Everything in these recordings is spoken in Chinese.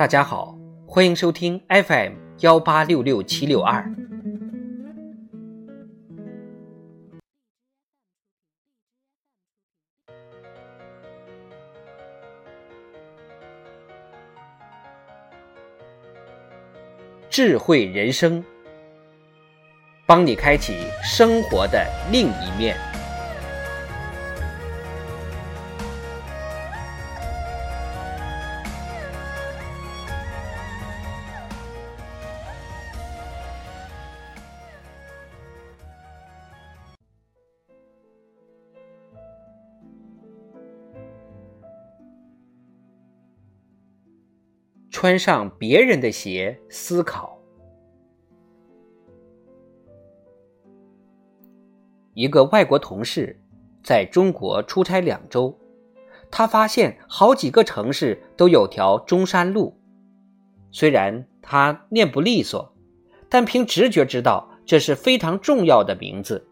大家好，欢迎收听 FM 幺八六六七六二。智慧人生，帮你开启生活的另一面。穿上别人的鞋，思考。一个外国同事在中国出差两周，他发现好几个城市都有条中山路。虽然他念不利索，但凭直觉知道这是非常重要的名字，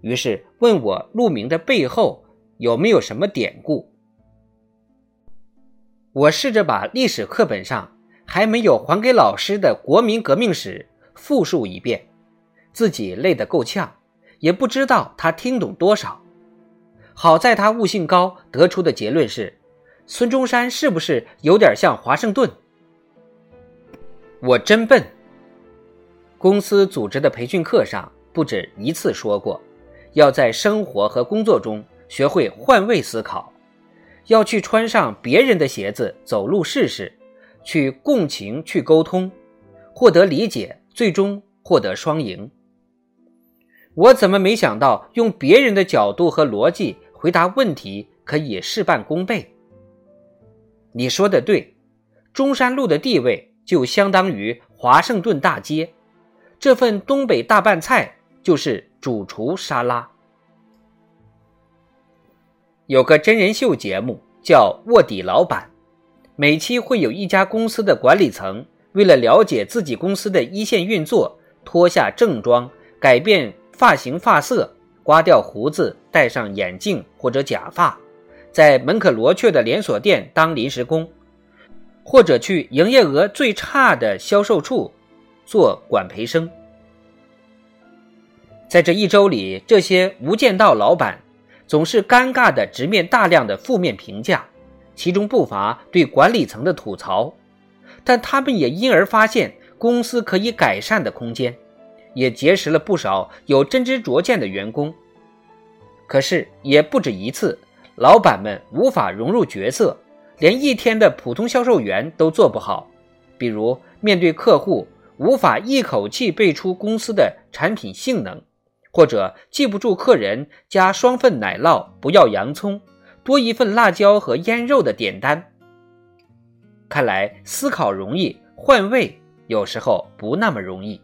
于是问我路名的背后有没有什么典故。我试着把历史课本上还没有还给老师的国民革命史复述一遍，自己累得够呛，也不知道他听懂多少。好在他悟性高，得出的结论是：孙中山是不是有点像华盛顿？我真笨。公司组织的培训课上不止一次说过，要在生活和工作中学会换位思考。要去穿上别人的鞋子走路试试，去共情，去沟通，获得理解，最终获得双赢。我怎么没想到用别人的角度和逻辑回答问题可以事半功倍？你说的对，中山路的地位就相当于华盛顿大街，这份东北大拌菜就是主厨沙拉。有个真人秀节目叫《卧底老板》，每期会有一家公司的管理层为了了解自己公司的一线运作，脱下正装，改变发型发色，刮掉胡子，戴上眼镜或者假发，在门可罗雀的连锁店当临时工，或者去营业额最差的销售处做管培生。在这一周里，这些无间道老板。总是尴尬地直面大量的负面评价，其中不乏对管理层的吐槽，但他们也因而发现公司可以改善的空间，也结识了不少有真知灼见的员工。可是也不止一次，老板们无法融入角色，连一天的普通销售员都做不好，比如面对客户无法一口气背出公司的产品性能。或者记不住客人加双份奶酪，不要洋葱，多一份辣椒和腌肉的点单。看来思考容易，换位有时候不那么容易。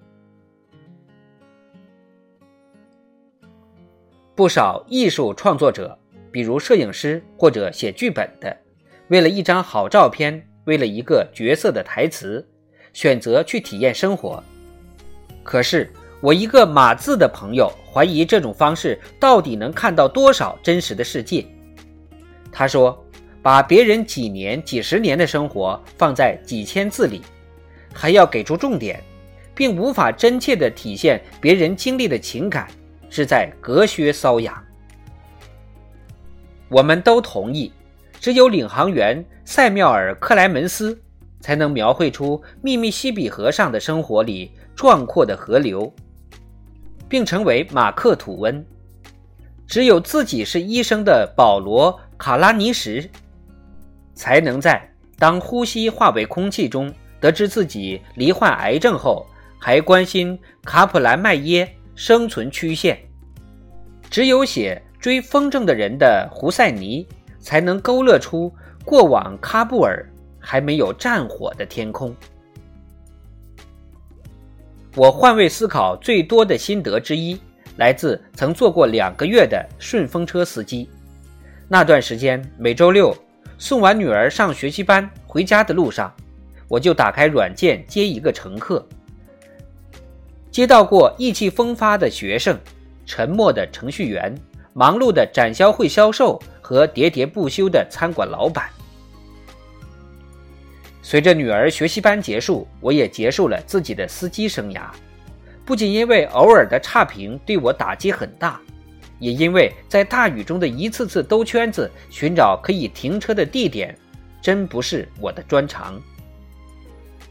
不少艺术创作者，比如摄影师或者写剧本的，为了一张好照片，为了一个角色的台词，选择去体验生活。可是。我一个码字的朋友怀疑这种方式到底能看到多少真实的世界。他说：“把别人几年、几十年的生活放在几千字里，还要给出重点，并无法真切地体现别人经历的情感，是在隔靴搔痒。”我们都同意，只有领航员塞缪尔·克莱门斯才能描绘出秘密西比河上的生活里壮阔的河流。并成为马克·吐温。只有自己是医生的保罗·卡拉尼什，才能在当呼吸化为空气中，得知自己罹患癌症后，还关心卡普兰麦耶生存曲线。只有写追风筝的人的胡塞尼，才能勾勒出过往喀布尔还没有战火的天空。我换位思考最多的心得之一，来自曾做过两个月的顺风车司机。那段时间，每周六送完女儿上学习班回家的路上，我就打开软件接一个乘客。接到过意气风发的学生、沉默的程序员、忙碌的展销会销售和喋喋不休的餐馆老板。随着女儿学习班结束，我也结束了自己的司机生涯。不仅因为偶尔的差评对我打击很大，也因为在大雨中的一次次兜圈子寻找可以停车的地点，真不是我的专长。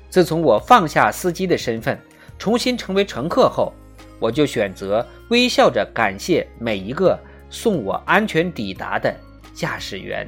自从我放下司机的身份，重新成为乘客后，我就选择微笑着感谢每一个送我安全抵达的驾驶员。